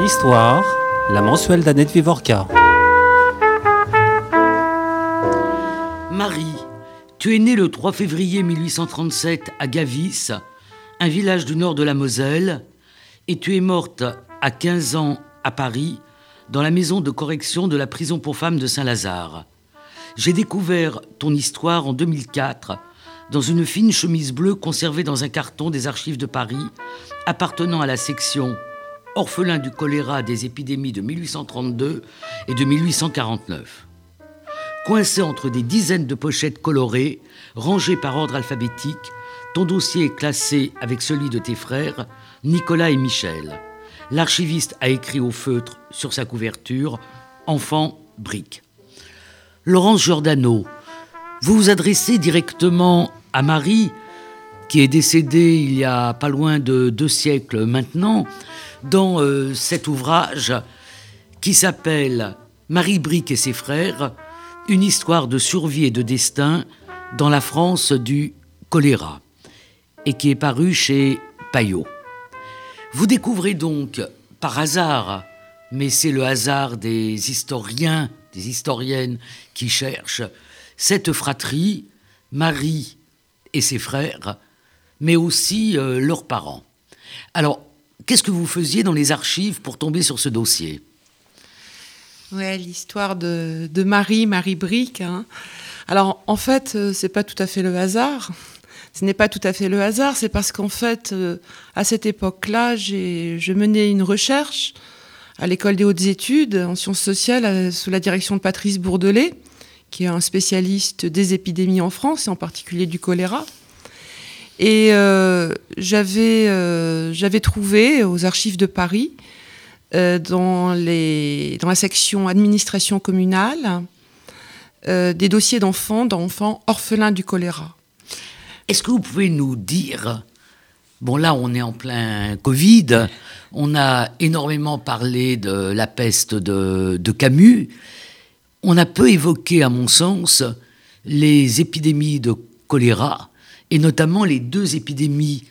Histoire, la mensuelle d'Annette Vivorca. Marie, tu es née le 3 février 1837 à Gavis, un village du nord de la Moselle, et tu es morte à 15 ans à Paris, dans la maison de correction de la prison pour femmes de Saint-Lazare. J'ai découvert ton histoire en 2004 dans une fine chemise bleue conservée dans un carton des archives de Paris, appartenant à la section Orphelin du choléra des épidémies de 1832 et de 1849. Coincé entre des dizaines de pochettes colorées, rangées par ordre alphabétique, ton dossier est classé avec celui de tes frères, Nicolas et Michel. L'archiviste a écrit au feutre sur sa couverture Enfant brique. Laurence Giordano, vous vous adressez directement à Marie, qui est décédée il y a pas loin de deux siècles maintenant, dans euh, cet ouvrage qui s'appelle Marie Brique et ses frères, une histoire de survie et de destin dans la France du choléra, et qui est paru chez Payot. Vous découvrez donc, par hasard, mais c'est le hasard des historiens, des historiennes qui cherchent, cette fratrie, Marie et ses frères, mais aussi euh, leurs parents. Alors, qu'est-ce que vous faisiez dans les archives pour tomber sur ce dossier? Ouais, l'histoire de, Marie, Marie Brique. Hein. Alors, en fait, euh, c'est pas tout à fait le hasard. Ce n'est pas tout à fait le hasard, c'est parce qu'en fait, euh, à cette époque-là, je menais une recherche à l'école des hautes études en sciences sociales sous la direction de Patrice Bourdelet, qui est un spécialiste des épidémies en France, et en particulier du choléra. Et euh, euh, j'avais trouvé aux archives de Paris, euh, dans, les, dans la section administration communale, des dossiers d'enfants, d'enfants orphelins du choléra. Est-ce que vous pouvez nous dire, bon là on est en plein Covid, on a énormément parlé de la peste de, de Camus, on a peu évoqué, à mon sens, les épidémies de choléra, et notamment les deux épidémies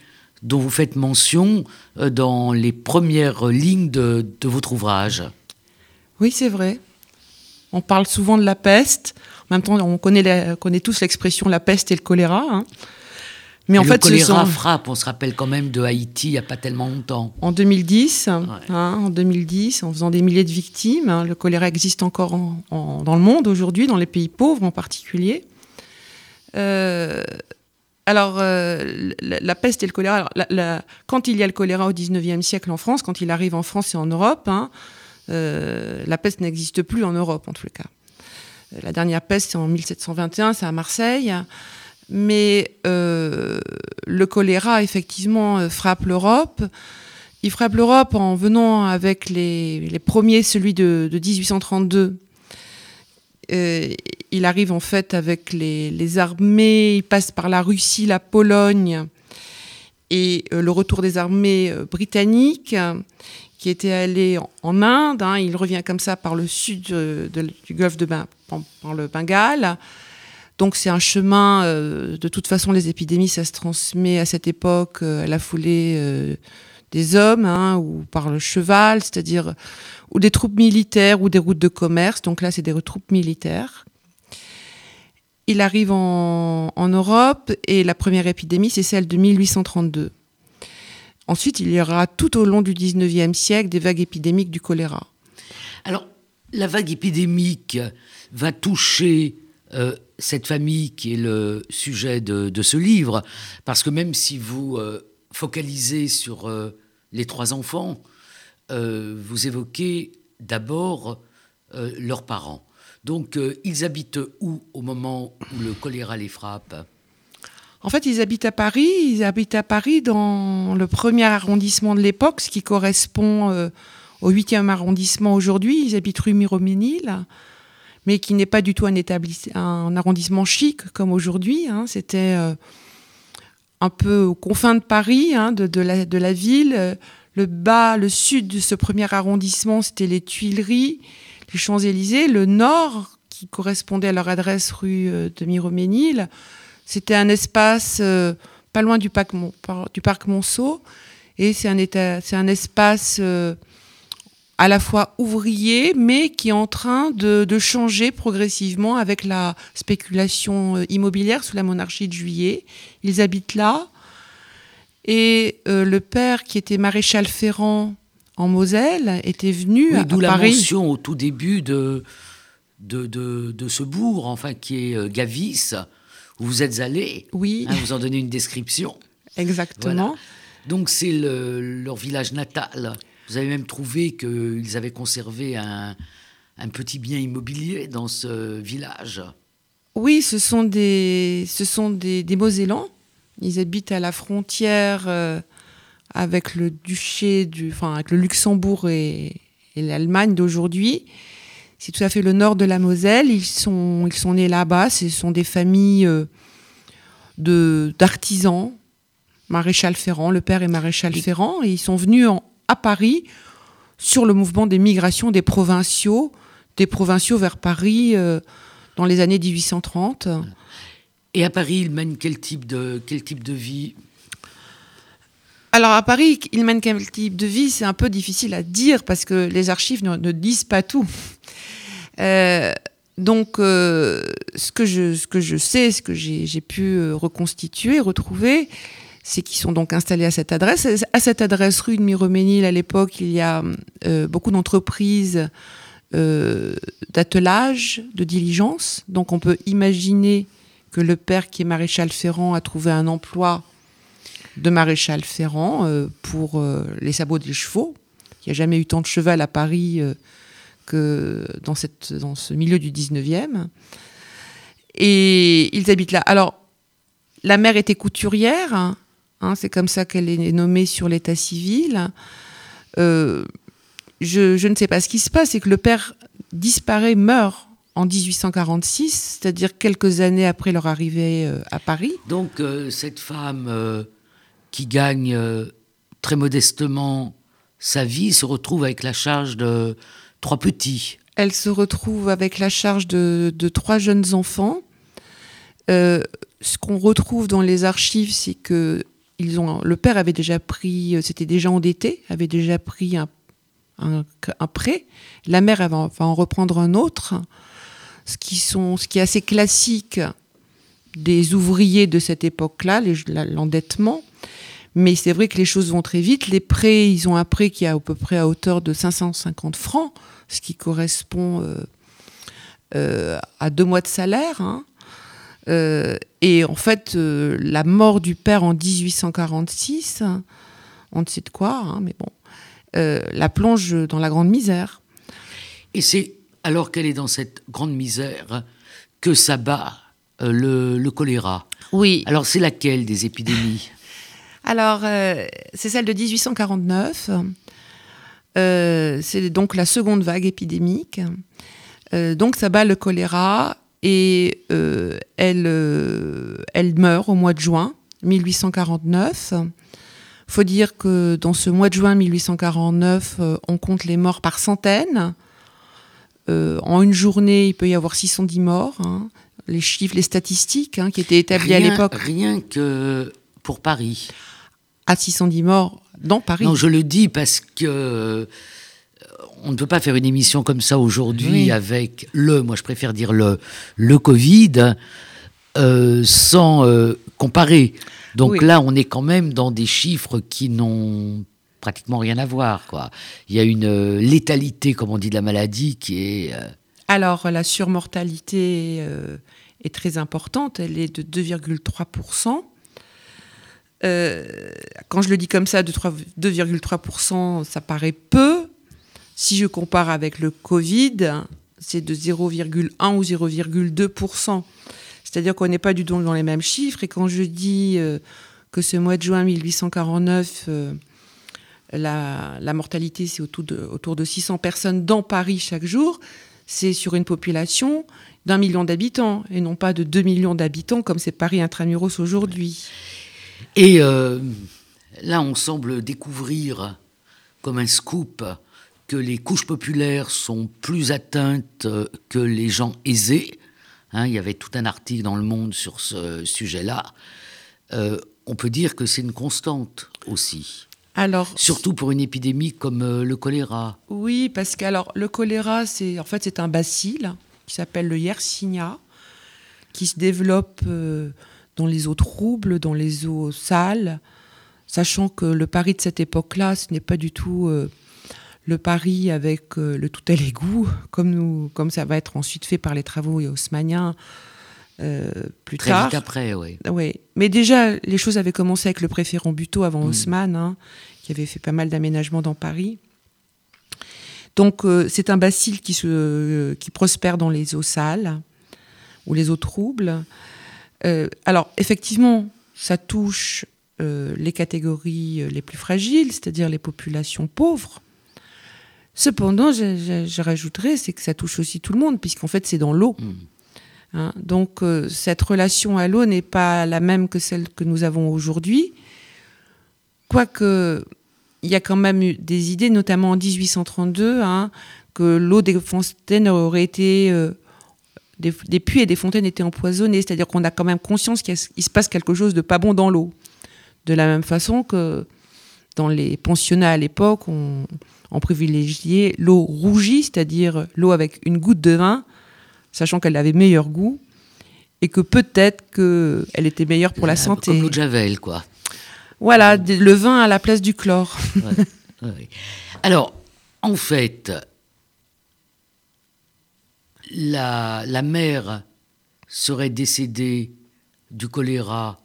dont vous faites mention euh, dans les premières lignes de, votre ouvrage. Oui, c'est vrai. On parle souvent de la peste. En même temps, on connaît, connaît tous l'expression la peste et le choléra. Hein. Mais en le fait, choléra frappe, on se rappelle quand même de Haïti il n'y a pas tellement longtemps. En 2010, hein, en 2010, en faisant des milliers de victimes, hein, le choléra existe encore dans le monde aujourd'hui, dans les pays pauvres en particulier. Euh, alors, euh, la, peste et le choléra, quand il y a le choléra au 19e siècle en France, quand il arrive en France et en Europe, hein, euh, la peste n'existe plus en Europe en tout cas. La dernière peste, c'est en 1721, c'est à Marseille. Mais euh, le choléra, effectivement, euh, frappe l'Europe. Il frappe l'Europe en venant avec les, premiers, celui de, 1832. Euh, il arrive en fait avec les, armées, il passe par la Russie, la Pologne et le retour des armées britanniques qui étaient allées en, Inde. Hein. il revient comme ça par le sud du golfe de ben, Bengale. Donc c'est un chemin, euh, de toute façon les épidémies, ça se transmet à cette époque euh, à la foulée euh, des hommes, hein, ou par le cheval, c'est-à-dire, ou des troupes militaires, ou des routes de commerce, donc là c'est des troupes militaires. Il arrive en, Europe, et la première épidémie, c'est celle de 1832. Ensuite, il y aura tout au long du 19e siècle des vagues épidémiques du choléra. Alors, la vague épidémique va toucher euh, cette famille qui est le sujet de, ce livre, parce que même si vous euh, focalisez sur euh, les trois enfants, vous évoquez d'abord leurs parents. Donc ils habitent où au moment où le choléra les frappe? En fait, ils habitent à Paris. Ils habitent à Paris dans le premier arrondissement de l'époque, ce qui correspond au huitième arrondissement aujourd'hui. Ils habitent rue Miroménil mais qui n'est pas du tout un, arrondissement chic comme aujourd'hui. Hein. C'était euh, un peu aux confins de Paris, hein, de, la, ville. Le bas, le sud de ce premier arrondissement, c'était les Tuileries, les Champs-Élysées. Le nord, qui correspondait à leur adresse rue euh, de Miroménil, c'était un espace euh, pas loin du parc, du parc Monceau. Et c'est un, un, espace à la fois ouvrier, mais qui est en train de, changer progressivement avec la spéculation euh, immobilière sous la monarchie de Juillet. Ils habitent là. Et euh, le père, qui était maréchal ferrant en Moselle, était venu à, d'où la mention au tout début de, de, de, ce bourg, enfin, qui est euh, Gavis, où vous êtes allé. Oui. Hein, vous en donnez une description. Exactement. Donc c'est leur village natal. Vous avez même trouvé qu'ils avaient conservé un, petit bien immobilier dans ce village. Oui, ce sont des, ce sont des, des Mosellans. Ils habitent à la frontière euh, avec le duché, du, enfin avec le Luxembourg et, l'Allemagne d'aujourd'hui. C'est tout à fait le nord de la Moselle. Ils sont, ils sont nés là-bas. Ce sont des familles euh, de d'artisans. Maréchal Ferrand, le père est maréchal Ferrand, et ils sont venus en, à Paris sur le mouvement des migrations des provinciaux, des provinciaux vers Paris euh, dans les années 1830. Et à Paris, ils mènent quel type de, quel type de vie? Alors à Paris, ils mènent quel type de vie? C'est un peu difficile à dire parce que les archives ne, disent pas tout. Euh, donc, euh, ce, que je, ce que je sais, ce que j'ai pu reconstituer, retrouver, c'est qu'ils sont donc installés à cette adresse. À cette adresse rue de Miroménil, à l'époque, il y a euh, beaucoup d'entreprises euh, d'attelage, de diligence. Donc on peut imaginer que le père qui est maréchal ferrant a trouvé un emploi de maréchal ferrant euh, pour les sabots des chevaux. Il n'y a jamais eu tant de cheval à Paris que dans, dans ce milieu du 19e. Et ils habitent là. Alors, la mère était couturière, hein, c'est comme ça qu'elle est nommée sur l'état civil. Euh, je, ne sais pas ce qui se passe, c'est que le père disparaît, meurt en 1846, c'est-à-dire quelques années après leur arrivée euh, à Paris. Donc euh, cette femme qui gagne très modestement sa vie se retrouve avec la charge de trois petits. Elle se retrouve avec la charge de, de trois jeunes enfants. ce qu'on retrouve dans les archives, c'est que ont, le père avait déjà pris, euh, c'était déjà endetté, avait déjà pris un, prêt. La mère va, en reprendre un autre. Ce qui, sont, ce qui est assez classique des ouvriers de cette époque-là, l'endettement. Mais c'est vrai que les choses vont très vite. Les prêts, ils ont un prêt qui est à peu près à hauteur de 550 francs, ce qui correspond euh, euh, à deux mois de salaire. Hein. Euh, et en fait, euh, la mort du père en 1846, on ne sait de quoi, hein, mais bon, euh, la plonge dans la grande misère. Et c'est alors qu'elle est dans cette grande misère que s'abat le, le, choléra. Oui. Alors c'est laquelle des épidémies? Alors c'est celle de 1849. c'est donc la seconde vague épidémique. donc ça bat le choléra et euh, elle, euh, elle meurt au mois de juin 1849. Faut dire que dans ce mois de juin 1849, euh, on compte les morts par centaines. en une journée, il peut y avoir 610 morts. Hein. Les chiffres, les statistiques hein, qui étaient établis à l'époque. Rien que pour Paris. À 610 morts dans Paris. Non, je le dis parce que on ne peut pas faire une émission comme ça aujourd'hui avec le, moi je préfère dire le, le Covid, euh, sans euh, comparer. Donc là, on est quand même dans des chiffres qui n'ont pratiquement rien à voir. Quoi. Il y a une euh, létalité, comme on dit, de la maladie qui est... Alors, la surmortalité est très importante, elle est de 2,3%. quand je le dis comme ça, de 2,3%, ça paraît peu, si je compare avec le Covid, c'est de 0,1 ou 0,2%. C'est-à-dire qu'on n'est pas du tout dans les mêmes chiffres. Et quand je dis euh, que ce mois de juin 1849, euh, la, mortalité, c'est autour de, autour de 600 personnes dans Paris chaque jour, c'est sur une population d'un million d'habitants et non pas de 2 millions d'habitants comme c'est Paris intramuros aujourd'hui. Et euh, là, on semble découvrir comme un scoop que les couches populaires sont plus atteintes euh, que les gens aisés. Hein, il y avait tout un article dans Le Monde sur ce sujet-là. Euh, on peut dire que c'est une constante aussi. Alors, Surtout pour une épidémie comme euh, le choléra. Oui, parce que alors, le choléra, c'est en fait c'est un bacille qui s'appelle le Yersinia, qui se développe euh, dans les eaux troubles, dans les eaux sales, sachant que le Paris de cette époque-là, ce n'est pas du tout le Paris avec euh, le tout à l'égout, comme, nous, comme ça va être ensuite fait par les travaux haussmanniens euh, plus Très tard. vite après, oui. Mais déjà, les choses avaient commencé avec le préfet Rambuteau avant Mm. Haussmann, hein, qui avait fait pas mal d'aménagements dans Paris. Donc, euh, c'est un bacille qui, se, euh, qui prospère dans les eaux sales ou les eaux troubles. Alors, effectivement, ça touche les catégories les plus fragiles, c'est-à-dire les populations pauvres. Cependant, je, je- je rajouterais, c'est que ça touche aussi tout le monde, puisqu'en fait, c'est dans l'eau. Mm. Hein, donc euh, cette relation à l'eau n'est pas la même que celle que nous avons aujourd'hui. Quoique, il y a quand même eu des idées, notamment en 1832, hein, que l'eau des fontaines aurait été... euh, des, des puits et des fontaines étaient empoisonnés, c'est-à-dire qu'on a quand même conscience qu'il se passe quelque chose de pas bon dans l'eau. De la même façon que dans les pensionnats à l'époque, on, on privilégiait l'eau rougie, c'est-à-dire l'eau avec une goutte de vin, sachant qu'elle avait meilleur goût et que peut-être qu'elle était meilleure pour la Euh, santé. Comme l'eau de Javel, quoi. Voilà, le vin à la place du chlore. Ouais, ouais. Alors, en fait, la, la mère serait décédée du choléra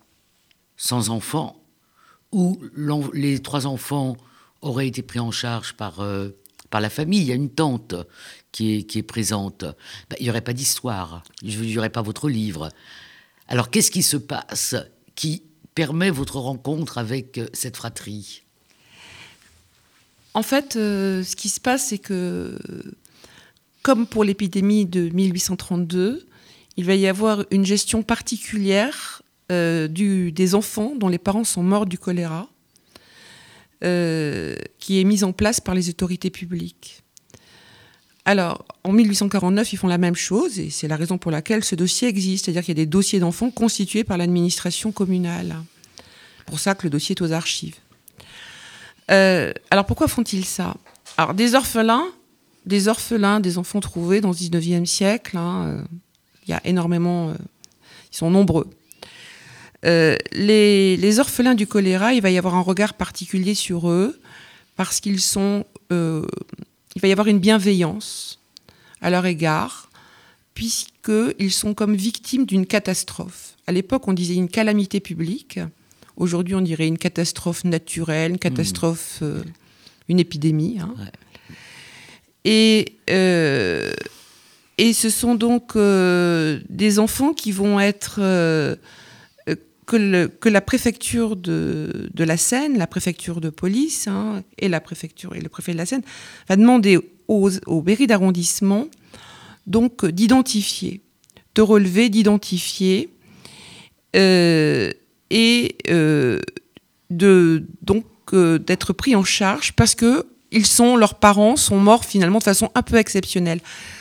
sans enfant, ou les trois enfants auraient été pris en charge par, euh, par la famille. Il y a une tante qui est, qui est présente. Ben, il n'y aurait pas d'histoire, il n'y aurait pas votre livre. Alors, qu'est-ce qui se passe qui permet votre rencontre avec euh, cette fratrie? En fait, euh, ce qui se passe, c'est que, comme pour l'épidémie de 1832, il va y avoir une gestion particulière des enfants dont les parents sont morts du choléra, euh, qui est mise en place par les autorités publiques. Alors, en 1849, ils font la même chose, et c'est la raison pour laquelle ce dossier existe, c'est-à-dire qu'il y a des dossiers d'enfants constitués par l'administration communale. Pour ça que le dossier est aux archives. Euh, alors pourquoi font-ils ça? Alors des orphelins, des orphelins, des enfants trouvés dans le 19e siècle, hein, euh, il y a énormément, ils sont nombreux. Euh, les, les orphelins du choléra, il va y avoir un regard particulier sur eux parce qu'ils sont, euh, il va y avoir une bienveillance à leur égard puisqu'ils sont comme victimes d'une catastrophe. À l'époque, on disait une calamité publique. Aujourd'hui, on dirait une catastrophe naturelle, une catastrophe, euh, une épidémie. hein. Ouais. Et, euh, et ce sont donc euh, des enfants qui vont être que, le- que la préfecture de, de la Seine, la préfecture de police hein, et la préfecture et le préfet de la Seine va demander aux, aux mairies d'arrondissement donc d'identifier, de relever, d'identifier euh, et euh, de donc euh, d'être pris en charge parce que ils sont leurs parents sont morts finalement de façon un peu exceptionnelle.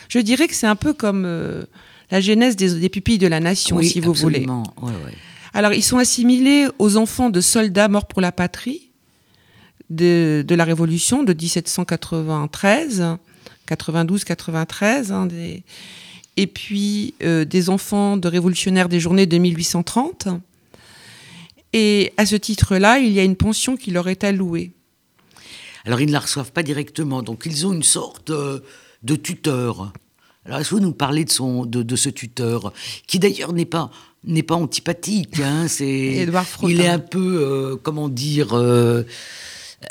Je dirais que c'est un peu comme la genèse des, des pupilles de la nation, Oui, si vous voulez. absolument. Ouais, ouais. Alors, ils sont assimilés aux enfants de soldats morts pour la patrie de, la Révolution de 1793, 92-93, hein, des- et puis euh, des enfants de révolutionnaires des journées de 1830. Et à ce titre-là, il y a une pension qui leur est allouée. Alors, ils ne la reçoivent pas directement, donc ils ont une sorte euh, de tuteur. Alors, est-ce que vous nous parlez de, son, de ce tuteur, qui d'ailleurs n'est pas, n'est pas antipathique hein, c'est, Édouard. Il est un peu, euh, comment dire, euh,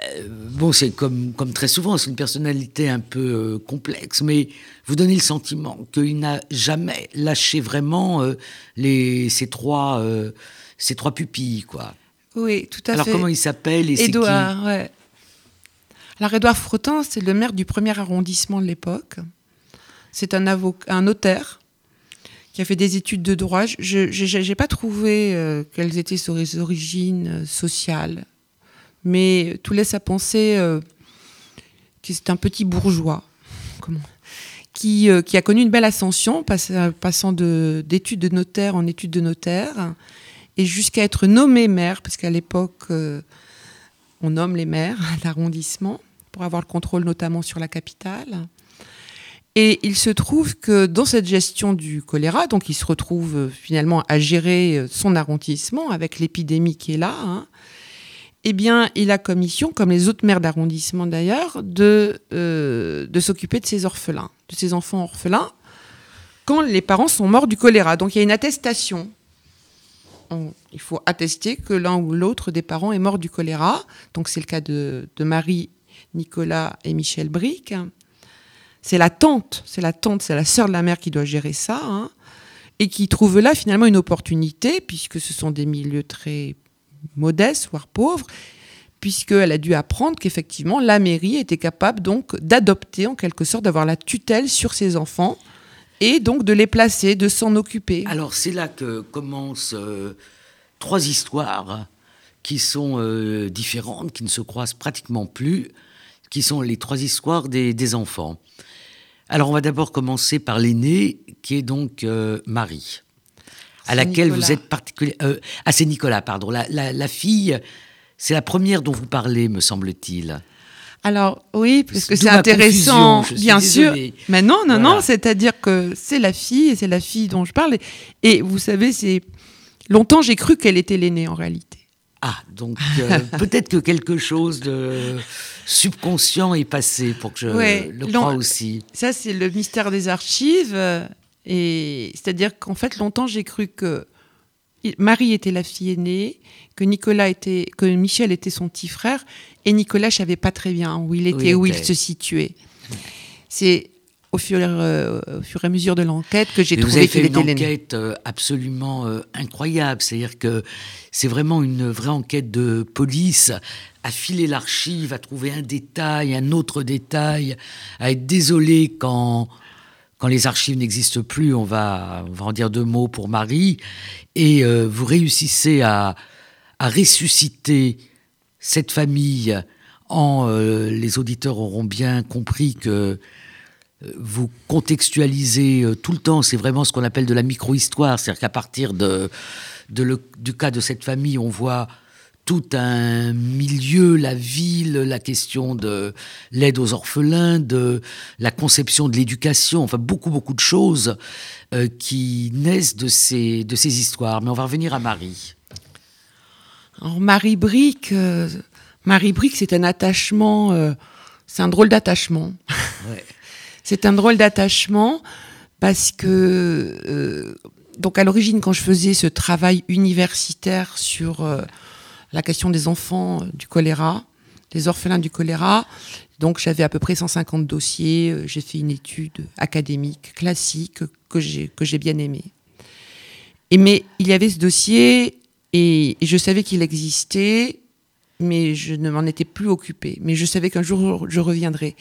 euh, bon, c'est comme, comme très souvent, c'est une personnalité un peu complexe, mais vous donnez le sentiment qu'il n'a jamais lâché vraiment les, ces, trois, ces trois pupilles, quoi. Oui, tout à Alors, fait. comment il s'appelle et c'est qui Édouard, ouais. Alors, Édouard Frottin, c'est le maire du premier arrondissement de l'époque. C'est un, avocat, un notaire qui a fait des études de droit. Je n'ai pas trouvé euh, quelles étaient ses origines euh, sociales, mais tout laisse à penser euh, que c'est un petit bourgeois qui, a connu une belle ascension, pass- passant de- d'études de, notaire en études de notaire, et jusqu'à être nommé maire, parce qu'à l'époque, on nomme les maires d'arrondissement pour avoir le contrôle notamment sur la capitale. Et il se trouve que dans cette gestion du choléra, donc il se retrouve euh, finalement à gérer euh, son arrondissement avec l'épidémie qui est là, hein, eh bien, il a commission, comme les autres maires d'arrondissement d'ailleurs, de, euh, de s'occuper de ses orphelins, de ses enfants orphelins, quand les parents sont morts du choléra. Donc il y a une attestation. il faut attester que l'un ou l'autre des parents est mort du choléra. Donc c'est le cas de, de Marie, Nicolas et Michel Bric. C'est la tante, c'est la tante, c'est la sœur de la mère qui doit gérer ça, hein, et qui trouve là finalement une opportunité, puisque ce sont des milieux très modeste, voire pauvre, puisqu'elle a dû apprendre qu'effectivement la mairie était capable donc d'adopter en quelque sorte, d'avoir la tutelle sur ses enfants et donc de les placer, de s'en occuper. Alors c'est là que commencent euh, trois histoires qui sont euh, différentes, qui ne se croisent pratiquement plus, qui sont les trois histoires des, enfants. Alors on va d'abord commencer par l'aîné, qui est donc euh, Marie à laquelle vous êtes particulièrement... Euh, ah, c'est Nicolas, pardon. La, fille, c'est la première dont vous parlez, me semble-t-il. Alors oui, parce que c'est intéressant, bien sûr. Mais non, non, non, c'est-à-dire que c'est la fille, et c'est la fille dont je parle. Et, vous savez, c'est longtemps j'ai cru qu'elle était l'aînée en réalité. Ah, donc euh, peut-être que quelque chose de subconscient est passé pour que je le croie aussi. Ça, c'est le mystère des archives. Et c'est-à-dire qu'en fait, longtemps, j'ai cru que Marie était la fille aînée, que Nicolas était, que Michel était son petit frère, et Nicolas, je savais pas très bien où il était, où il se situait. C'est au fur, euh, au fur, et à mesure de l'enquête que j'ai trouvé qu'il était une enquête euh, absolument euh, incroyable. C'est-à-dire que c'est vraiment une vraie enquête de police. À filer l'archive, à trouver un détail, un autre détail, à être désolé quand quand les archives n'existent plus, on va, on va en dire deux mots pour Marie, et vous réussissez à, ressusciter cette famille en, les auditeurs auront bien compris que vous contextualisez tout le temps, c'est vraiment ce qu'on appelle de la micro-histoire, c'est-à-dire qu'à partir de, du cas de cette famille, on voit tout un milieu, la ville, la question de l'aide aux orphelins, de la conception de l'éducation, enfin beaucoup, beaucoup de choses euh, qui naissent de ces, de ces histoires. Mais on va revenir à Marie. Alors Marie Brick, euh, Marie Brick, c'est un attachement, euh, c'est un drôle d'attachement. C'est un drôle d'attachement parce que, donc à l'origine, quand je faisais ce travail universitaire sur la question des enfants euh, du choléra, des orphelins du choléra. Donc j'avais à peu près 150 dossiers, euh, j'ai fait une étude académique classique que j'ai que j'ai bien aimée. Et mais il y avait ce dossier et, je savais qu'il existait, mais je ne m'en étais plus occupée. Mais je savais qu'un jour je reviendrais.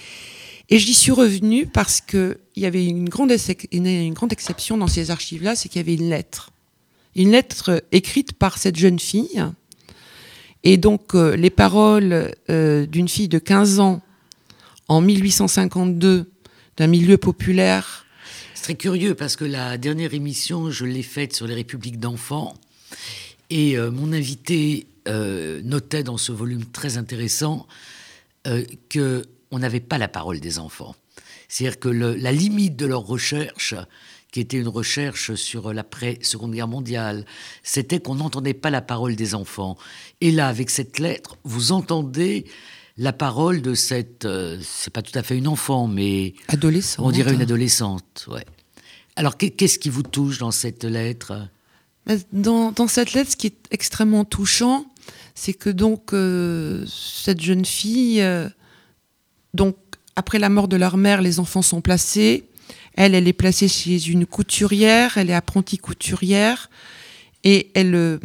Et j'y suis revenue parce que il y avait une grande, une grande exception dans ces archives-là, c'est qu'il y avait une lettre, une lettre écrite par cette jeune fille et donc, euh, les paroles euh, d'une fille de 15 ans en 1852 d'un milieu populaire. C'est très curieux parce que la dernière émission, je l'ai faite sur les républiques d'enfants. Et euh, mon invité notait dans ce volume très intéressant que on n'avait pas la parole des enfants. C'est-à-dire que la limite de leur recherche, qui était une recherche sur l'après-seconde guerre mondiale, c'était qu'on n'entendait pas la parole des enfants. Et là, avec cette lettre, vous entendez la parole de cette, euh, c'est pas tout à fait une enfant, mais adolescente. On dirait une adolescente, ouais. Alors qu'est-ce qui vous touche dans cette lettre? Dans, dans, cette lettre, ce qui est extrêmement touchant, c'est que donc euh, cette jeune fille, euh, donc après la mort de leur mère, les enfants sont placés elle, elle est placée chez une couturière, elle est apprentie couturière et elle, euh,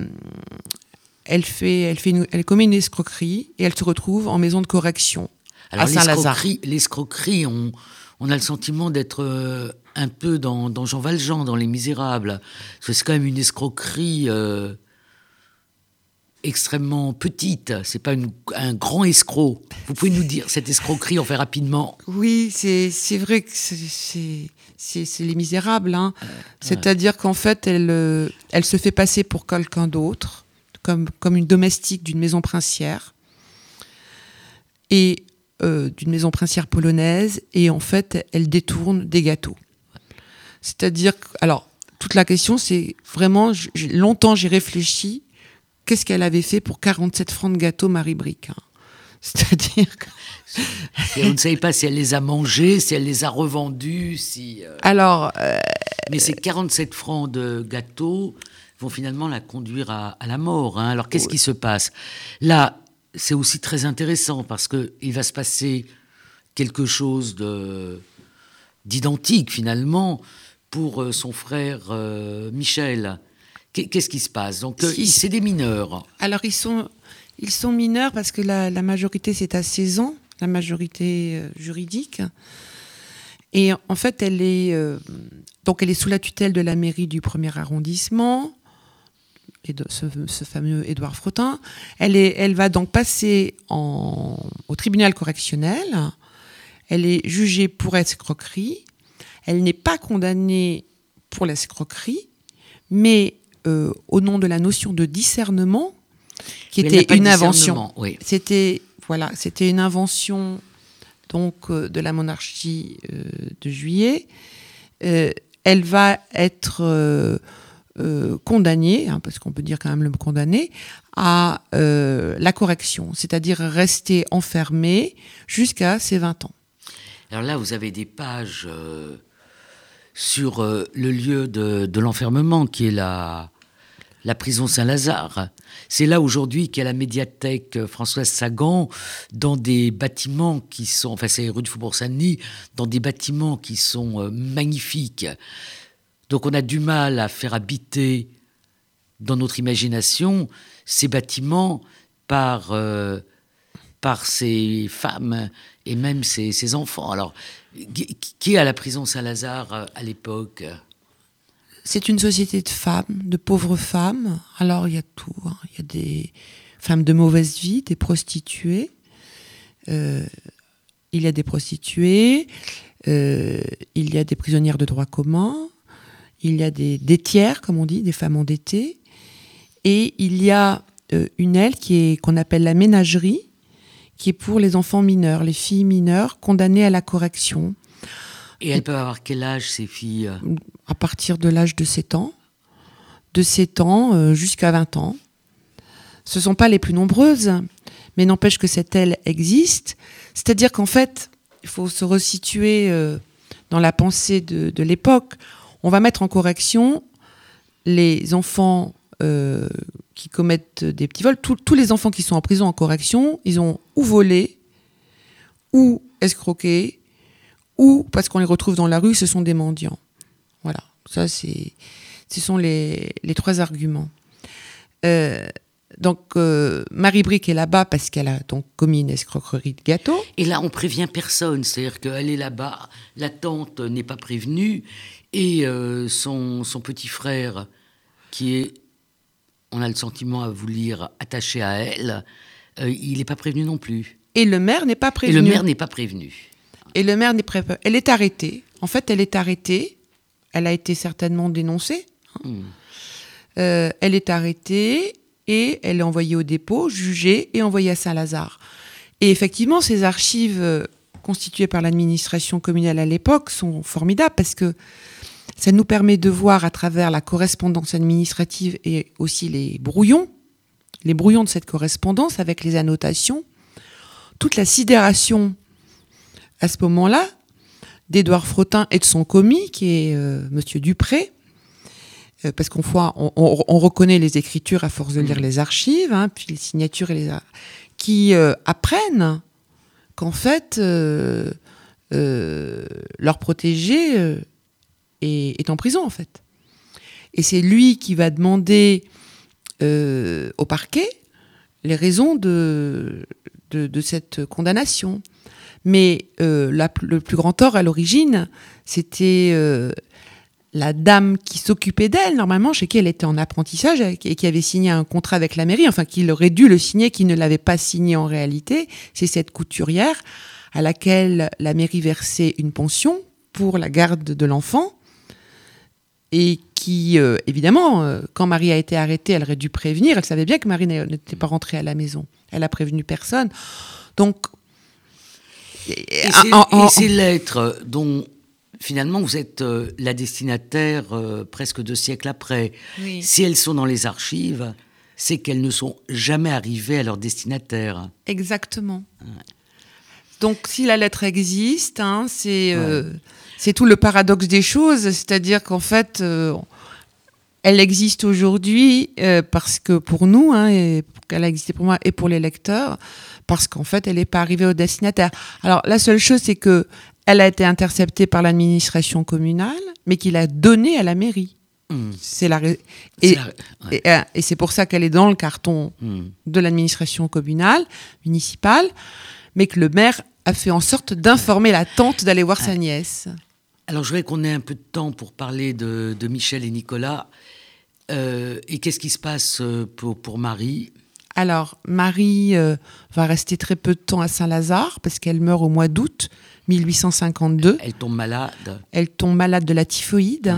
elle fait, elle fait, elle commet une escroquerie et elle se retrouve en maison de correction à Saint-Lazare. L'escroquerie, on, on, a le sentiment d'être euh, un peu dans, Jean Valjean, dans Les Misérables. C'est quand même une escroquerie. Euh, extrêmement petite. C'est pas un grand escroc. Vous pouvez nous dire cette escroquerie, on fait rapidement. Oui, c'est vrai que c'est les misérables. Hein. C'est-à-dire qu'en fait, elle, euh, elle se fait passer pour quelqu'un d'autre, comme, comme une domestique d'une maison princière. et d'une maison princière polonaise, et en fait, elle détourne des gâteaux. C'est-à-dire, alors, toute la question, c'est vraiment, longtemps j'ai réfléchi, qu'est-ce qu'elle avait fait pour 47 francs de gâteau Marie Bric hein? C'est-à-dire que... on ne savait pas si elle les a mangés, si elle les a revendus, si... Euh, alors... Euh, Mais ces 47 francs de gâteau vont finalement la conduire à, la mort. Hein. Alors qu'est-ce qui se passe? Là, c'est aussi très intéressant parce qu'il va se passer quelque chose de d'identique finalement pour euh, son frère Michel. Qu'est-ce qui se passe? Donc, c'est des mineurs. Alors, ils sont, ils sont mineurs parce que la, majorité, c'est à 16 ans, la majorité euh, juridique. Et en fait, elle est, euh, donc elle est sous la tutelle de la mairie du premier arrondissement, et de ce, fameux Édouard Frottin. Elle, est, elle va donc passer en, au tribunal correctionnel. Elle est jugée pour escroquerie. Elle n'est pas condamnée pour l'escroquerie, mais euh, au nom de la notion de discernement, qui était une invention. C'était voilà, c'était une invention donc euh, de la monarchie euh, de Juillet. Elle va être condamnée, hein, parce qu'on peut dire quand même le condamner, à la correction, c'est-à-dire rester enfermée jusqu'à ses 20 ans. Alors là, vous avez des pages sur le lieu de, de l'enfermement, qui est la, la prison Saint-Lazare. C'est là aujourd'hui qu'est la médiathèque Françoise Sagan, dans des bâtiments qui sont, enfin c'est rue de Faubourg-Saint-Denis, dans des bâtiments qui sont euh, magnifiques. Donc on a du mal à faire habiter dans notre imagination ces bâtiments par, euh, par ces femmes et même ces, enfants. Alors, qui est à la prison Saint-Lazare euh, à l'époque? C'est une société de femmes, de pauvres femmes. Alors il y a tout. Hein. Il y a des femmes de mauvaise vie, des prostituées. Euh, il y a des prostituées. Euh, il y a des prisonnières de droit commun. Il y a des, des tiers, comme on dit, des femmes endettées. Et il y a euh, une aile qui est qu'on appelle la ménagerie, qui est pour les enfants mineurs, les filles mineures condamnées à la correction. Et elles peuvent avoir quel âge, ces filles? À partir de l'âge de 7 ans. De 7 ans euh, jusqu'à 20 ans. Ce ne sont pas les plus nombreuses, mais n'empêche que cette aile existe. C'est-à-dire qu'en fait, il faut se resituer euh, dans la pensée de, l'époque. On va mettre en correction les enfants euh, qui commettent des petits vols. tous les enfants qui sont en prison en correction, ils ont ou volé, ou escroqué, ou parce qu'on les retrouve dans la rue, ce sont des mendiants. Voilà, ça c'est, ce sont les, les trois arguments. Euh, donc euh, Marie Bric est là-bas parce qu'elle a donc commis une escroquerie de gâteau. Et là, on prévient personne, c'est-à-dire qu'elle est là-bas, la tante n'est pas prévenue et euh, son, son petit frère, qui est, on a le sentiment à vous lire, attaché à elle, il n'est pas prévenu non plus. Et le maire n'est pas prévenu. Et le maire n'est pas prévenu. Et le maire n'est prêt. Elle est arrêtée. En fait, elle est arrêtée. Elle a été certainement dénoncée. Hein. Hmm. Euh, elle est arrêtée et elle est envoyée au dépôt, jugée et envoyée à Saint-Lazare. Et effectivement, ces archives euh, constituées par l'administration communale à l'époque sont formidables parce que ça nous permet de voir à travers la correspondance administrative et aussi les brouillons, les brouillons de cette correspondance avec les annotations, toute la sidération à ce moment-là d'Édouard Frottin et de son commis, qui est euh, Monsieur Dupré, euh, parce qu'on on, on, reconnaît les écritures à force de lire mm. les archives, hein, puis les signatures et les qui euh, apprennent qu'en fait leur protégé est, en prison en fait. Et c'est lui qui va demander au parquet les raisons de, de cette condamnation. Mais euh, le plus grand tort à l'origine, c'était euh, la dame qui s'occupait d'elle, normalement, chez qui elle était en apprentissage et qui avait signé un contrat avec la mairie, enfin, qu'il aurait dû le signer, qui ne l'avait pas signé en réalité. C'est cette couturière à laquelle la mairie versait une pension pour la garde de l'enfant et qui, euh, évidemment, quand Marie a été arrêtée, elle aurait dû prévenir. Elle savait bien que Marie n'était pas rentrée à la maison. Elle a prévenu personne. Donc, Et, ces, lettres dont finalement vous êtes euh, la destinataire euh, presque deux siècles après, si elles sont dans les archives, c'est qu'elles ne sont jamais arrivées à leur destinataire. Exactement. Donc si la lettre existe, hein, c'est c'est tout le paradoxe des choses, c'est-à-dire qu'en fait, elle existe aujourd'hui parce que pour nous, hein, et qu'elle a existé pour moi et pour les lecteurs, parce qu'en fait, elle n'est pas arrivée au destinataire. Alors, la seule chose, c'est que elle a été interceptée par l'administration communale, mais qu'il a donnée à la mairie. Hmm. C'est la et, euh, et, c'est pour ça qu'elle est dans le carton hmm. de l'administration communale, municipale, mais que le maire a fait en sorte d'informer la tante d'aller voir sa nièce. Alors je voudrais qu'on ait un peu de temps pour parler de, Michel et Nicolas. Euh, et qu'est-ce qui se passe euh, pour, pour Marie? Alors, Marie euh, va rester très peu de temps à Saint-Lazare parce qu'elle meurt au mois d'août 1852. Elle tombe malade. Elle tombe malade de la typhoïde.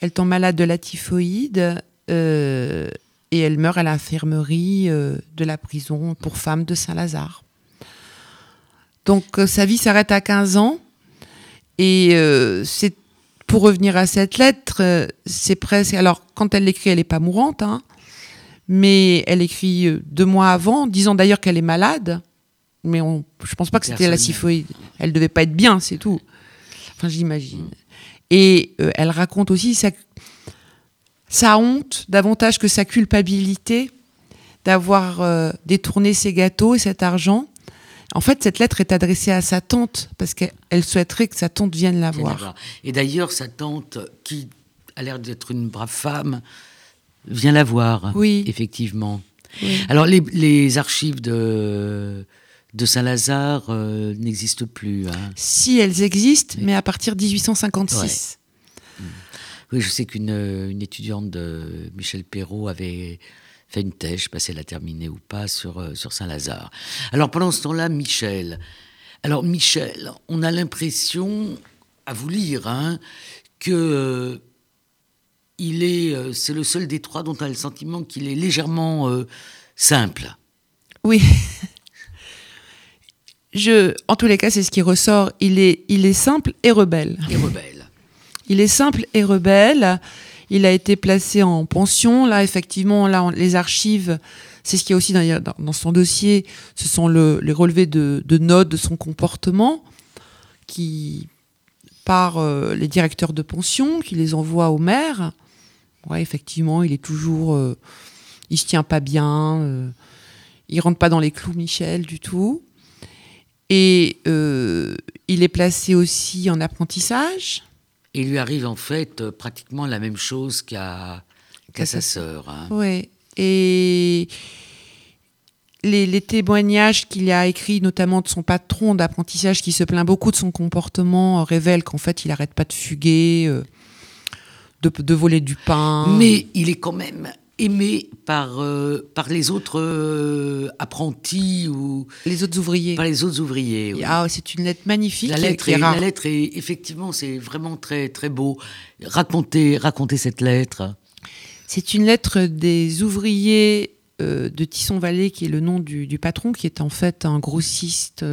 Elle tombe malade de la typhoïde euh, et elle meurt à l'infirmerie de la prison pour femmes de Saint-Lazare. Donc sa vie s'arrête à 15 ans et c'est pour revenir à cette lettre, c'est presque alors quand elle l'écrit, elle n'est pas mourante. Hein, mais elle écrit euh, deux mois avant, disant d'ailleurs qu'elle est malade. Mais on, je pense pas que c'était la syphoïde. Elle devait pas être bien, c'est tout. Enfin, j'imagine. Et euh, elle raconte aussi sa, sa, honte, davantage que sa culpabilité, d'avoir euh, détourné ses gâteaux et cet argent. En fait, cette lettre est adressée à sa tante, parce qu'elle souhaiterait que sa tante vienne la voir. Et d'ailleurs, sa tante, qui a l'air d'être une brave femme, Viens la voir. Oui. Effectivement. Alors, les, archives de, de Saint-Lazare euh, n'existent plus. Hein. Si, elles existent, mais à partir de 1856. Oui, je sais qu'une une étudiante de Michel Perrault avait fait une thèse, je sais pas si elle a terminé ou pas, sur, euh, sur Saint-Lazare. Alors, pendant ce temps-là, Michel. Alors, Michel, on a l'impression, à vous lire, hein, que il est, euh, c'est le seul des trois dont on a le sentiment qu'il est légèrement euh, simple. Oui. Je, en tous les cas, c'est ce qui ressort. Il est, il est simple et rebelle. Et rebelle. Il est simple et rebelle. Il a été placé en pension. Là, effectivement, là, les archives, c'est ce qu'il y a aussi dans, son dossier. Ce sont le, les relevés de, de, notes de son comportement qui par euh, les directeurs de pension, qui les envoient au maire ouais, effectivement, il est toujours, euh, il se tient pas bien, euh, il rentre pas dans les clous, Michel, du tout. Et euh, il est placé aussi en apprentissage. Il lui arrive en fait pratiquement la même chose qu'à sa sœur. Hein. Oui. Et les, les témoignages qu'il a écrits, notamment de son patron d'apprentissage qui se plaint beaucoup de son comportement, révèlent qu'en fait il n'arrête pas de fuguer de, voler du pain. Mais il est quand même aimé par, euh, par les autres euh, apprentis ou les autres ouvriers. Par les autres ouvriers. Ah, c'est une lettre magnifique. La lettre, est, la lettre est effectivement, c'est vraiment très très beau. Racontez, racontez cette lettre. C'est une lettre des ouvriers euh, de Tisson-Vallée, qui est le nom du, patron, qui est en fait un grossiste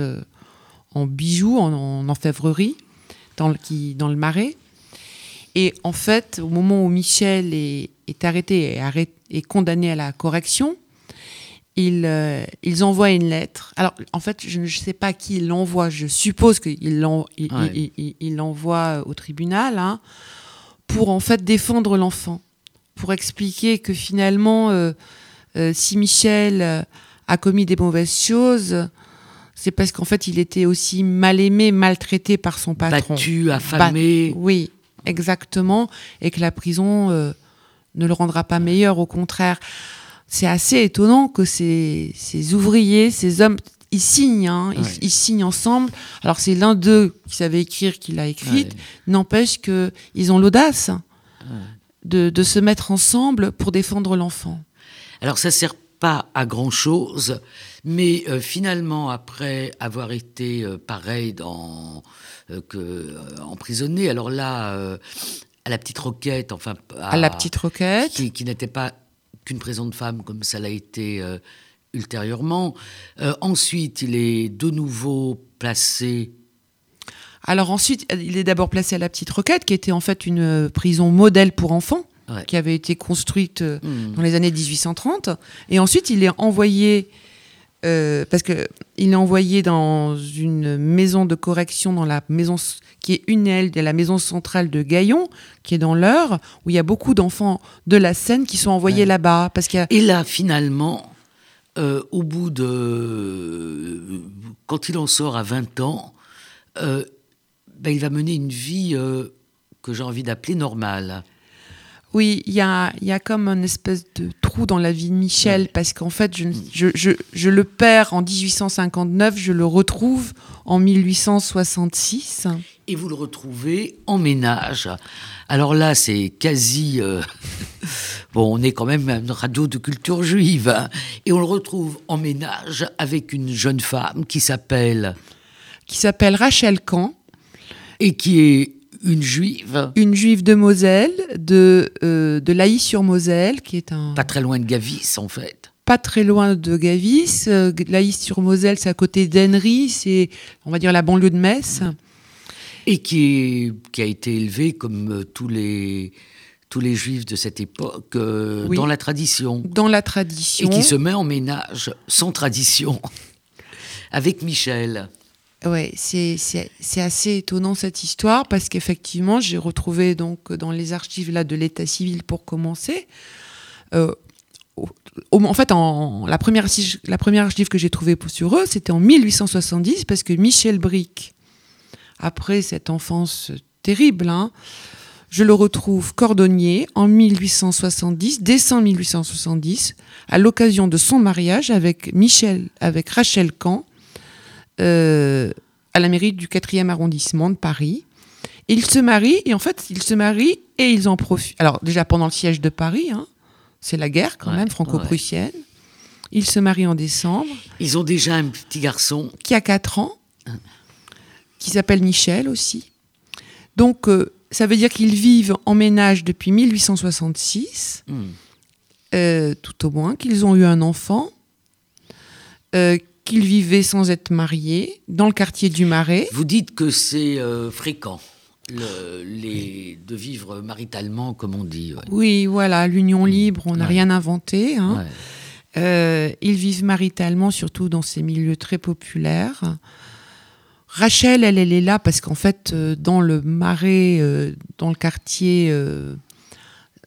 en bijoux, en, en orfèvrerie, dans le, qui, dans le Marais. Et en fait, au moment où Michel est, arrêté et, condamné à la correction, euh, ils, envoient une lettre. Alors, en fait, je ne sais pas qui l'envoie. Je suppose qu'il l'envoie au tribunal hein, pour en fait défendre l'enfant, pour expliquer que finalement, euh, euh, si Michel a commis des mauvaises choses, c'est parce qu'en fait, il était aussi mal aimé, maltraité par son patron. Battu, affamé. oui exactement et que la prison ne le rendra pas meilleur, au contraire. C'est assez étonnant que ces, ouvriers, ces hommes, ils signent, hein, ils, signent ensemble. Alors c'est l'un d'eux qui savait écrire qui l'a écrite, n'empêche qu'ils ont l'audace de, se mettre ensemble pour défendre l'enfant. Alors ça sert pas à grand chose, mais euh, finalement après avoir été euh, pareil dans euh, que emprisonné. Alors là, à la petite roquette, enfin. À, la petite roquette. Qui, n'était pas qu'une prison de femmes, comme ça l'a été ultérieurement. Euh, ensuite, il est de nouveau placé. Alors ensuite, il est d'abord placé à la Petite Roquette, qui était en fait une prison modèle pour enfants, qui avait été construite hmm. dans les années 1830. Et ensuite, il est envoyé euh, parce que il est envoyé dans une maison de correction dans la maison qui est une aile de la maison centrale de Gaillon, qui est dans l'Eure, où il y a beaucoup d'enfants de la Seine qui sont envoyés là-bas. Parce qu'il Et là, finalement, euh, au bout de, quand il en sort à 20 ans, euh, ben, il va mener une vie que j'ai envie d'appeler normale. Oui, il y a, y a, comme un espèce de trou dans la vie de Michel, parce qu'en fait, je, je, je, je, le perds en 1859, je le retrouve en 1866. Et vous le retrouvez en ménage. Alors là, c'est quasi... Euh, bon, on est quand même une radio de culture juive. Hein. et on le retrouve en ménage avec une jeune femme qui s'appelle... Qui s'appelle Rachel Kahn. Et qui est une juive Une juive de Moselle, de, euh, de Laïs-sur-Moselle, qui est un... Pas très loin de Gavis, en fait. Pas très loin de Gavis. Euh, Laïs-sur-Moselle, c'est à côté d'Henry, c'est, on va dire, la banlieue de Metz. Et qui, est, qui a été élevée comme euh, tous les tous les juifs de cette époque dans la tradition. Dans la tradition. Et qui se met en ménage sans tradition avec Michel. Ouais, c'est assez étonnant cette histoire parce qu'effectivement, j'ai retrouvé donc dans les archives là de l'état civil pour commencer. Euh, en fait, la, première, archive que j'ai trouvée sur eux, c'était en 1870 parce que Michel Brick, après cette enfance terrible, hein, je le retrouve cordonnier en 1870, décembre 1870, à l'occasion de son mariage avec Michel, avec Rachel Kahn, à la mairie du 4e arrondissement de Paris. Ils se marient, et en fait, ils se marient et ils en profitent. Alors, déjà pendant le siège de Paris, hein, c'est la guerre quand même, franco-prussienne. Ils se marient en décembre. Ils ont déjà un petit garçon. Qui a 4 ans, qui s'appelle Michel aussi. Donc, euh, ça veut dire qu'ils vivent en ménage depuis 1866, hmm. euh, tout au moins, qu'ils ont eu un enfant, euh, qu'il vivait sans être marié dans le quartier du Marais. Vous dites que c'est euh, fréquent. les, de vivre maritalement, comme on dit. Oui, voilà, l'union libre, on n'a rien inventé. Hein. Euh, ils vivent maritalement, surtout dans ces milieux très populaires. Rachel, elle, elle est là parce qu'en fait, euh, dans le marais, dans le quartier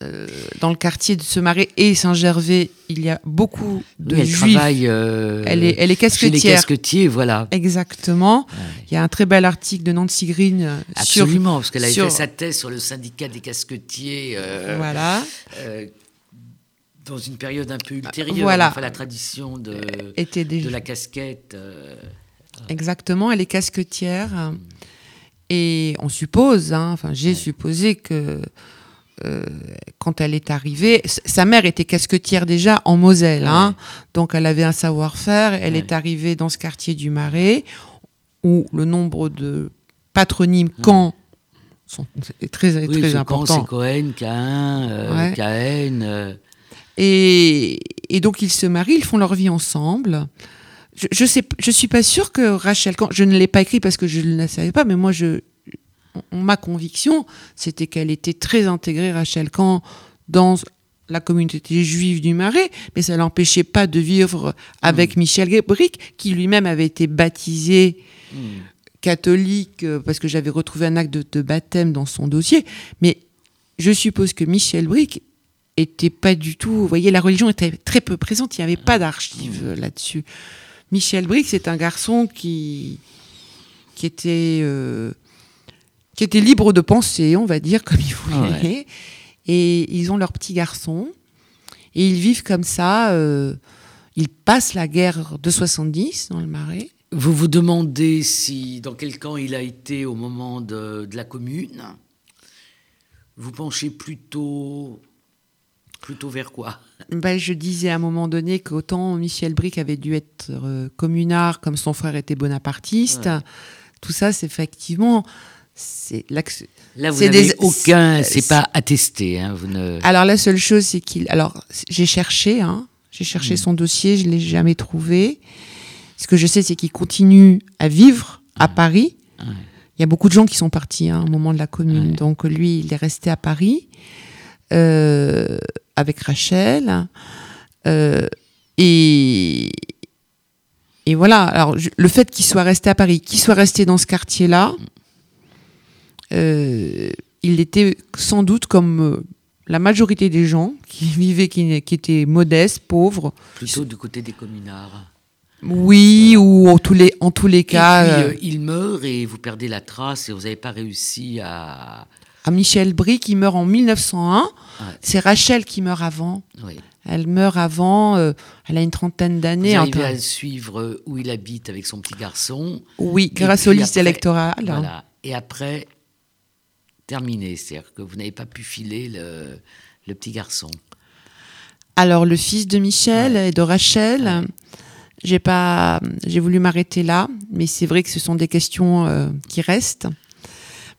euh, dans le quartier de ce marais et Saint-Gervais, il y a beaucoup de elle juifs. Travaille, euh, elle est, elle est casquetière. les casquetiers, voilà. Exactement. Il y a un très bel article de Nancy Green. Euh, Absolument, parce qu'elle a fait sa thèse sur le syndicat des casquetiers. voilà. dans une période un peu ultérieure, voilà. enfin, la tradition de, Était de la casquette. Exactement, elle est casquetière. Et on suppose, hein, enfin j'ai supposé que euh, quand elle est arrivée, sa mère était casquetière déjà en Moselle, hein, donc elle avait un savoir-faire. Elle est arrivée dans ce quartier du Marais où le nombre de patronymes quand sont très, oui, très important. c'est Cohen, Cain, euh, euh. Et, et, donc ils se marient, ils font leur vie ensemble. Je, je sais, je suis pas sûre que Rachel, quand je ne l'ai pas écrit parce que je ne la savais pas, mais moi je ma conviction, c'était qu'elle était très intégrée, Rachel Kahn, dans la communauté juive du Marais, mais ça l'empêchait pas de vivre avec mm. Michel Brick, qui lui-même avait été baptisé mm. catholique, euh, parce que j'avais retrouvé un acte de, baptême dans son dossier. Mais je suppose que Michel Brick était pas du tout. Vous voyez, la religion était très peu présente, il n'y avait pas d'archives mm. là-dessus. Michel Brick, c'est un garçon qui, qui était. Euh, qui étaient libres de penser, on va dire, comme ils voulaient. Et ils ont leur petit garçon. Et ils vivent comme ça. Euh, ils passent la guerre de 70 dans le Marais. Vous vous demandez si dans quel camp il a été au moment de, la commune. Vous penchez plutôt plutôt vers quoi? Ben, Je disais à un moment donné qu'autant Michel Brick avait dû être euh, communard comme son frère était bonapartiste. Tout ça, c'est effectivement c'est là vous n'avez aucun c'est pas attesté hein, vous ne... alors la seule chose c'est qu'il alors j'ai cherché hein, J'ai cherché son dossier, je l'ai jamais trouvé. Ce que je sais, c'est qu'il continue à vivre à Paris. Il y a beaucoup de gens qui sont partis hein, au moment de la commune. Donc lui, il est resté à Paris euh, avec Rachel. Euh, et, et voilà. Alors le fait qu'il soit resté à Paris, qu'il soit resté dans ce quartier-là, euh, il était sans doute comme la majorité des gens qui vivaient, qui, qui étaient modestes, pauvres. Plutôt du côté des communards. Oui, ou en tous les, en tous les cas. Et puis, euh, il meurt et vous perdez la trace et vous n'avez pas réussi à. À Michel Brie qui meurt en 1901. C'est Rachel qui meurt avant. Oui. Elle meurt avant, euh, elle a une trentaine d'années. Vous arrivez à suivre où il habite avec son petit garçon. Oui, grâce aux listes électorales. Voilà. Et après, terminé. C'est-à-dire que vous n'avez pas pu filer le, le, petit garçon. Alors, le fils de Michel et de Rachel. J'ai pas, j'ai voulu m'arrêter là, mais c'est vrai que ce sont des questions euh, qui restent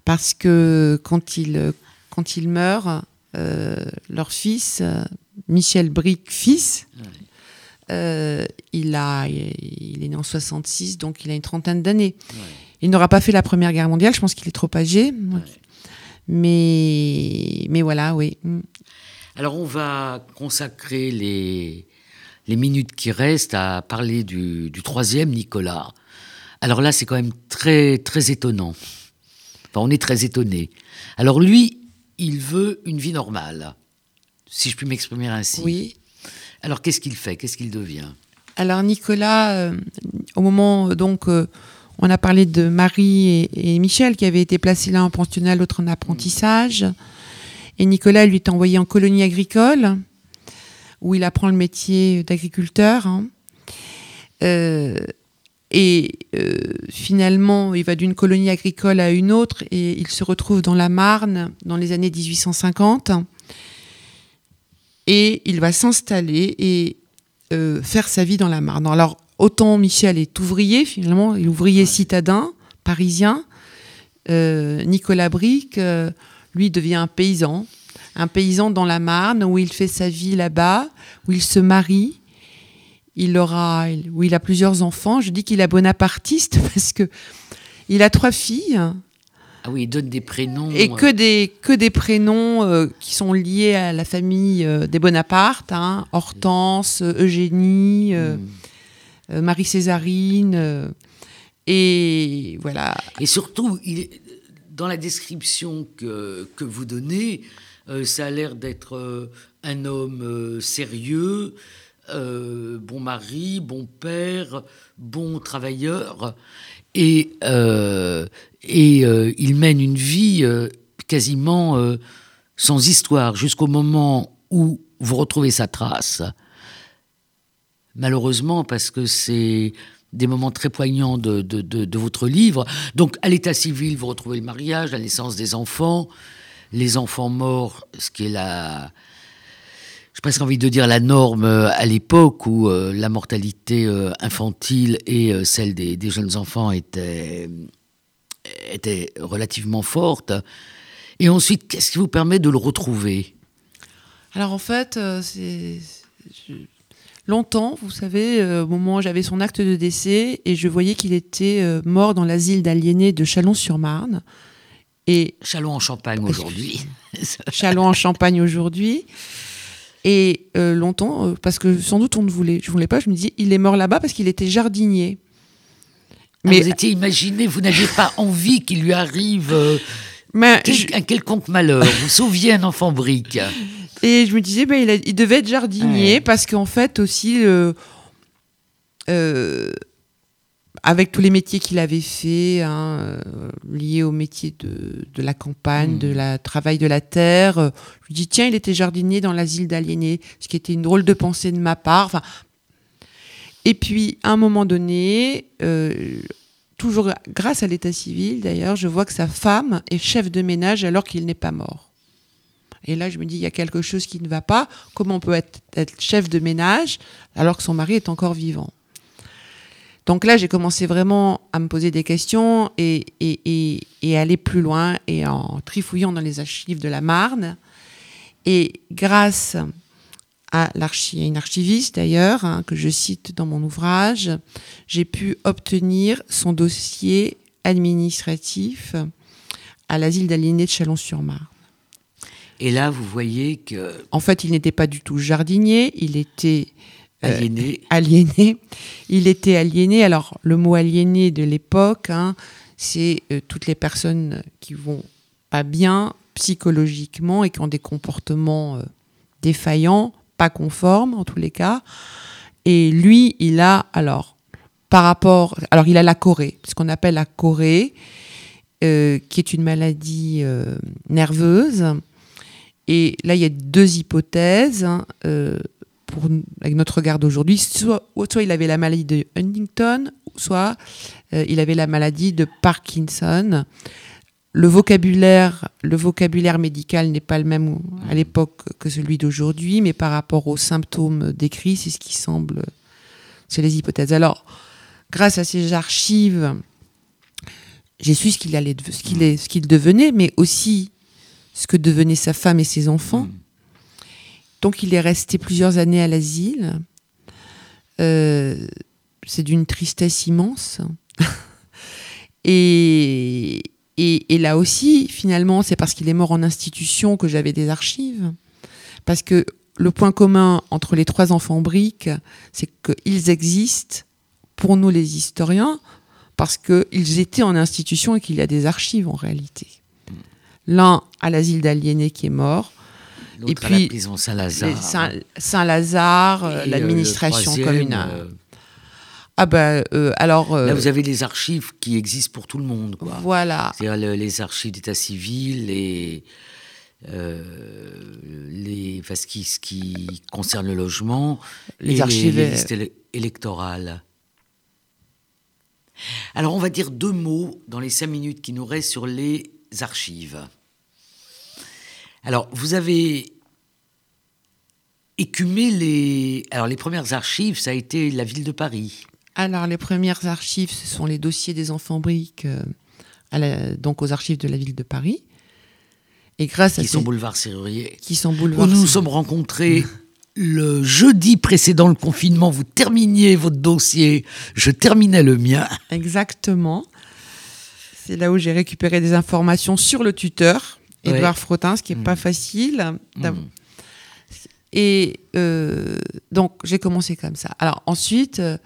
parce que quand il quand il meurt, euh, leur fils, euh, Michel Brick fils, il a, il est né en 66, donc il a une trentaine d'années. Il n'aura pas fait la Première Guerre mondiale, je pense qu'il est trop âgé. Mais, mais voilà, oui. Mm. Alors on va consacrer les, les minutes qui restent à parler du, troisième Nicolas. Alors là, c'est quand même très, très étonnant. Enfin, on est très étonné. Alors lui, il veut une vie normale, si je puis m'exprimer ainsi. Oui. Alors qu'est-ce qu'il fait? Qu'est-ce qu'il devient? Alors Nicolas, euh, au moment donc euh, on a parlé de Marie et, Michel qui avaient été placés l'un en pensionnat, l'autre en apprentissage. Et Nicolas lui est envoyé en colonie agricole où il apprend le métier d'agriculteur. Hein. Euh, et euh, finalement, il va d'une colonie agricole à une autre et il se retrouve dans la Marne dans les années 1850. Et il va s'installer et euh, faire sa vie dans la Marne. Alors, autant Michel est ouvrier, finalement, il est ouvrier citadin, parisien. Nicolas Bric, lui, devient un paysan un paysan dans la Marne où il fait sa vie là-bas, où il se marie. Il aura, où il a plusieurs enfants. Je dis qu'il est bonapartiste parce que il a trois filles. Ah oui, il donne des prénoms. Et que des, que des prénoms euh, qui sont liés à la famille euh, des Bonaparte. Hein. Hortense, Eugénie, euh, hmm. Marie-Césarine. et voilà. Et surtout, dans la description que, que vous donnez, euh, ça a l'air d'être euh, un homme euh, sérieux, bon mari, bon père, bon travailleur. Et, et il mène une vie quasiment sans histoire jusqu'au moment où vous retrouvez sa trace. Malheureusement, parce que c'est des moments très poignants de, de, votre livre. Donc, à l'état civil, vous retrouvez le mariage, la naissance des enfants, les enfants morts, ce qui est la, j'ai presque envie de dire la norme euh, à l'époque où euh, la mortalité euh, infantile et celle des, jeunes enfants était, était relativement forte. Et ensuite, qu'est-ce qui vous permet de le retrouver? Alors en fait, c'est longtemps, vous savez, au moment où j'avais son acte de décès et je voyais qu'il était mort dans l'asile d'aliénés de Chalon-sur-Marne. Et Chalon en Champagne aujourd'hui. Chalon en Champagne aujourd'hui. Et euh, longtemps, euh, parce que sans doute on ne voulait, je voulais pas, je me disais, il est mort là-bas parce qu'il était jardinier. Ah, mais vous étiez imaginé, vous n'aviez pas envie qu'il lui arrive euh, mais un quelconque malheur. vous sauviez un enfant brique. Et je me disais, ben, il, il devait être jardinier parce qu'en fait aussi, avec tous les métiers qu'il avait fait, hein, euh, liés au métier de, la campagne, mmh. de la travail de la terre, euh, je lui dis tiens, il était jardinier dans l'asile d'aliénés, ce qui était une drôle de pensée de ma part. Enfin, et puis à un moment donné, euh, toujours grâce à l'état civil d'ailleurs, je vois que sa femme est chef de ménage alors qu'il n'est pas mort. Et là, je me dis, il y a quelque chose qui ne va pas. Comment on peut être chef de ménage alors que son mari est encore vivant? Donc là, j'ai commencé vraiment à me poser des questions et, et, aller plus loin et en trifouillant dans les archives de la Marne. Et grâce à, une archiviste d'ailleurs, hein, que je cite dans mon ouvrage, j'ai pu obtenir son dossier administratif à l'asile d'aliénés de Chalon-sur-Marne. Et là, vous voyez que... En fait, il n'était pas du tout jardinier, il était... Euh, aliéné. aliéné. Il était aliéné. Alors, le mot aliéné de l'époque, hein, c'est euh, toutes les personnes qui vont pas bien psychologiquement et qui ont des comportements euh, défaillants, pas conformes en tous les cas. Et lui, il a alors par rapport, alors il a la Corée, ce qu'on appelle la Corée, qui est une maladie nerveuse. Et là, il y a deux hypothèses. Hein, pour, avec notre regard d'aujourd'hui, soit, il avait la maladie de Huntington, soit il avait la maladie de Parkinson le vocabulaire, le médical n'est pas le même à l'époque que celui d'aujourd'hui, mais par rapport aux symptômes décrits, c'est ce qui semble, c'est les hypothèses. Alors, grâce à ces archives, j'ai su ce qu'il allait, ce devenait, mais aussi ce que devenaient sa femme et ses enfants. Mm. Donc, il est resté plusieurs années à l'asile. Euh, c'est d'une tristesse immense. et, et, là aussi, finalement, c'est parce qu'il est mort en institution que j'avais des archives. Parce que le point commun entre les trois enfants briques, c'est qu'ils existent pour nous les historiens, parce qu'ils étaient en institution et qu'il y a des archives en réalité. L'un à l'asile d'aliénés qui est mort, et puis à la prison Saint-Lazare, Saint-Lazare, euh, l'administration communale. Euh, ah ben alors. Là, vous avez les archives qui existent pour tout le monde, quoi. Voilà. C'est-à-dire les archives d'état civil et euh, les, enfin, ce, qui, ce qui concerne le logement, les archives les, listes électorales. Alors, on va dire deux mots dans les cinq minutes qui nous restent sur les archives. Alors, vous avez écumé les. Alors, les premières archives, ça a été la ville de Paris. Alors, les premières archives, ce sont les dossiers des enfants briques, euh, donc aux archives de la ville de Paris. Et grâce à qui sont boulevard Serrurier, qui sont boulevard. Où nous nous sommes rencontrés le jeudi précédent le confinement. Vous terminiez votre dossier, je terminais le mien. Exactement. C'est là où j'ai récupéré des informations sur le tuteur, Édouard Frottin, ce qui n'est pas mm. facile. Mm. Et euh, donc j'ai commencé comme ça. Alors ensuite. Euh,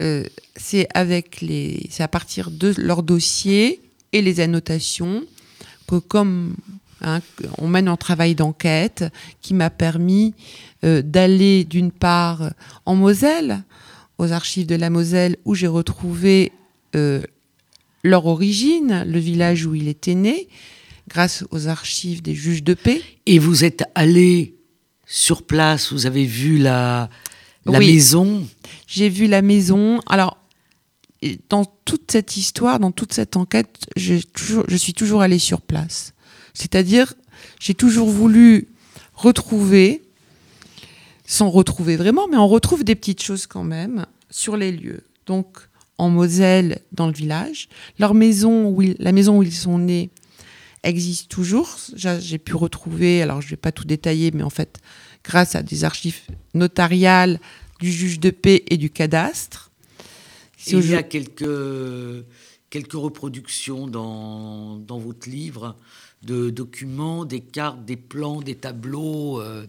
euh, c'est avec les, c'est à partir de leur dossier et les annotations que comme hein, on mène un travail d'enquête qui m'a permis euh, d'aller d'une part en Moselle, aux archives de la Moselle, où j'ai retrouvé leur origine, le village où il était né, grâce aux archives des juges de paix. Et vous êtes allé sur place, vous avez vu la, la maison? J'ai vu la maison. Alors, dans toute cette histoire, dans toute cette enquête, toujours, je suis toujours allée sur place. C'est-à-dire, j'ai toujours voulu retrouver, sans retrouver vraiment, mais on retrouve des petites choses quand même sur les lieux. Donc, en Moselle, dans le village, leur maison, où la maison où ils sont nés, existe toujours. J'ai pu retrouver, alors je ne vais pas tout détailler, mais en fait, grâce à des archives notariales du juge de paix et du cadastre. il y a quelques, quelques reproductions dans, dans, votre livre de documents, des cartes, des plans, des tableaux. Euh.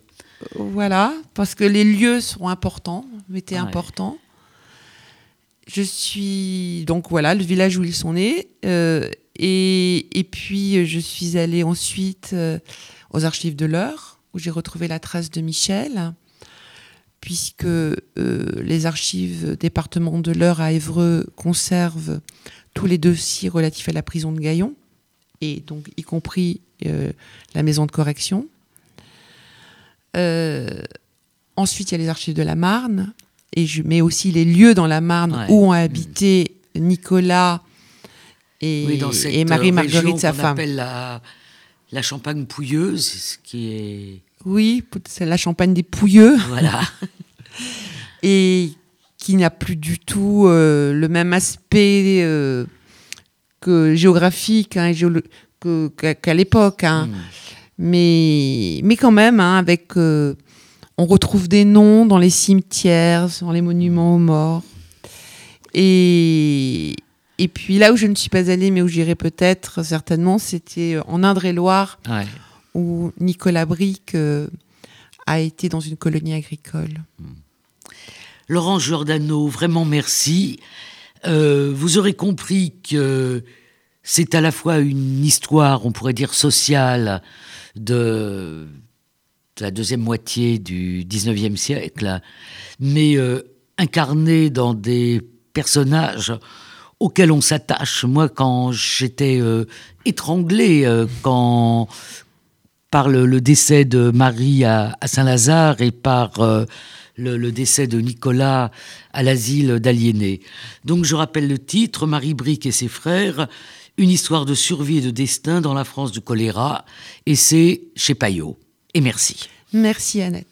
Voilà, parce que les lieux sont importants, étaient importants. Je suis donc voilà le village où ils sont nés euh, et, et, puis je suis allée ensuite euh, aux archives de l'heure où j'ai retrouvé la trace de Michel, puisque euh, les archives département de l'Eure à Évreux conservent tous les dossiers relatifs à la prison de Gaillon, et donc y compris euh, la maison de correction. Euh, ensuite, il y a les archives de la Marne, et je mets aussi les lieux dans la Marne où ont habité Nicolas et, et Marie-Marguerite, sa femme. La la champagne pouilleuse, ce qui est. Oui, c'est la champagne des pouilleux. Voilà. et qui n'a plus du tout euh, le même aspect euh, que géographique hein, qu'à l'époque. Hein. Hmm. Mais, mais quand même, hein, avec, euh, on retrouve des noms dans les cimetières, dans les monuments aux morts. Et, et puis là où je ne suis pas allée, mais où j'irai peut-être certainement, c'était en Indre-et-Loire, où Nicolas Bric euh, a été dans une colonie agricole. Laurent Giordano, vraiment merci. Euh, vous aurez compris que c'est à la fois une histoire, on pourrait dire sociale, de, la deuxième moitié du 19e siècle, mais euh, incarnée dans des personnages auxquels on s'attache. Moi, quand j'étais euh, étranglée, euh, quand par le, décès de Marie à, Saint-Lazare et par le, décès de Nicolas à l'asile d'aliénés. Donc je rappelle le titre, Marie Bric et ses frères, une histoire de survie et de destin dans la France du choléra, et c'est chez Payot. Et merci. Merci Annette.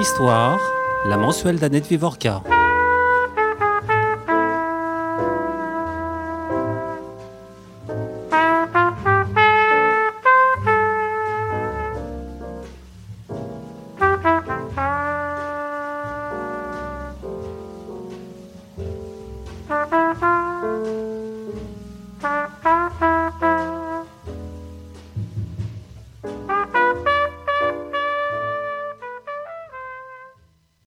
Histoire, la mensuelle d'Annette Vivorca.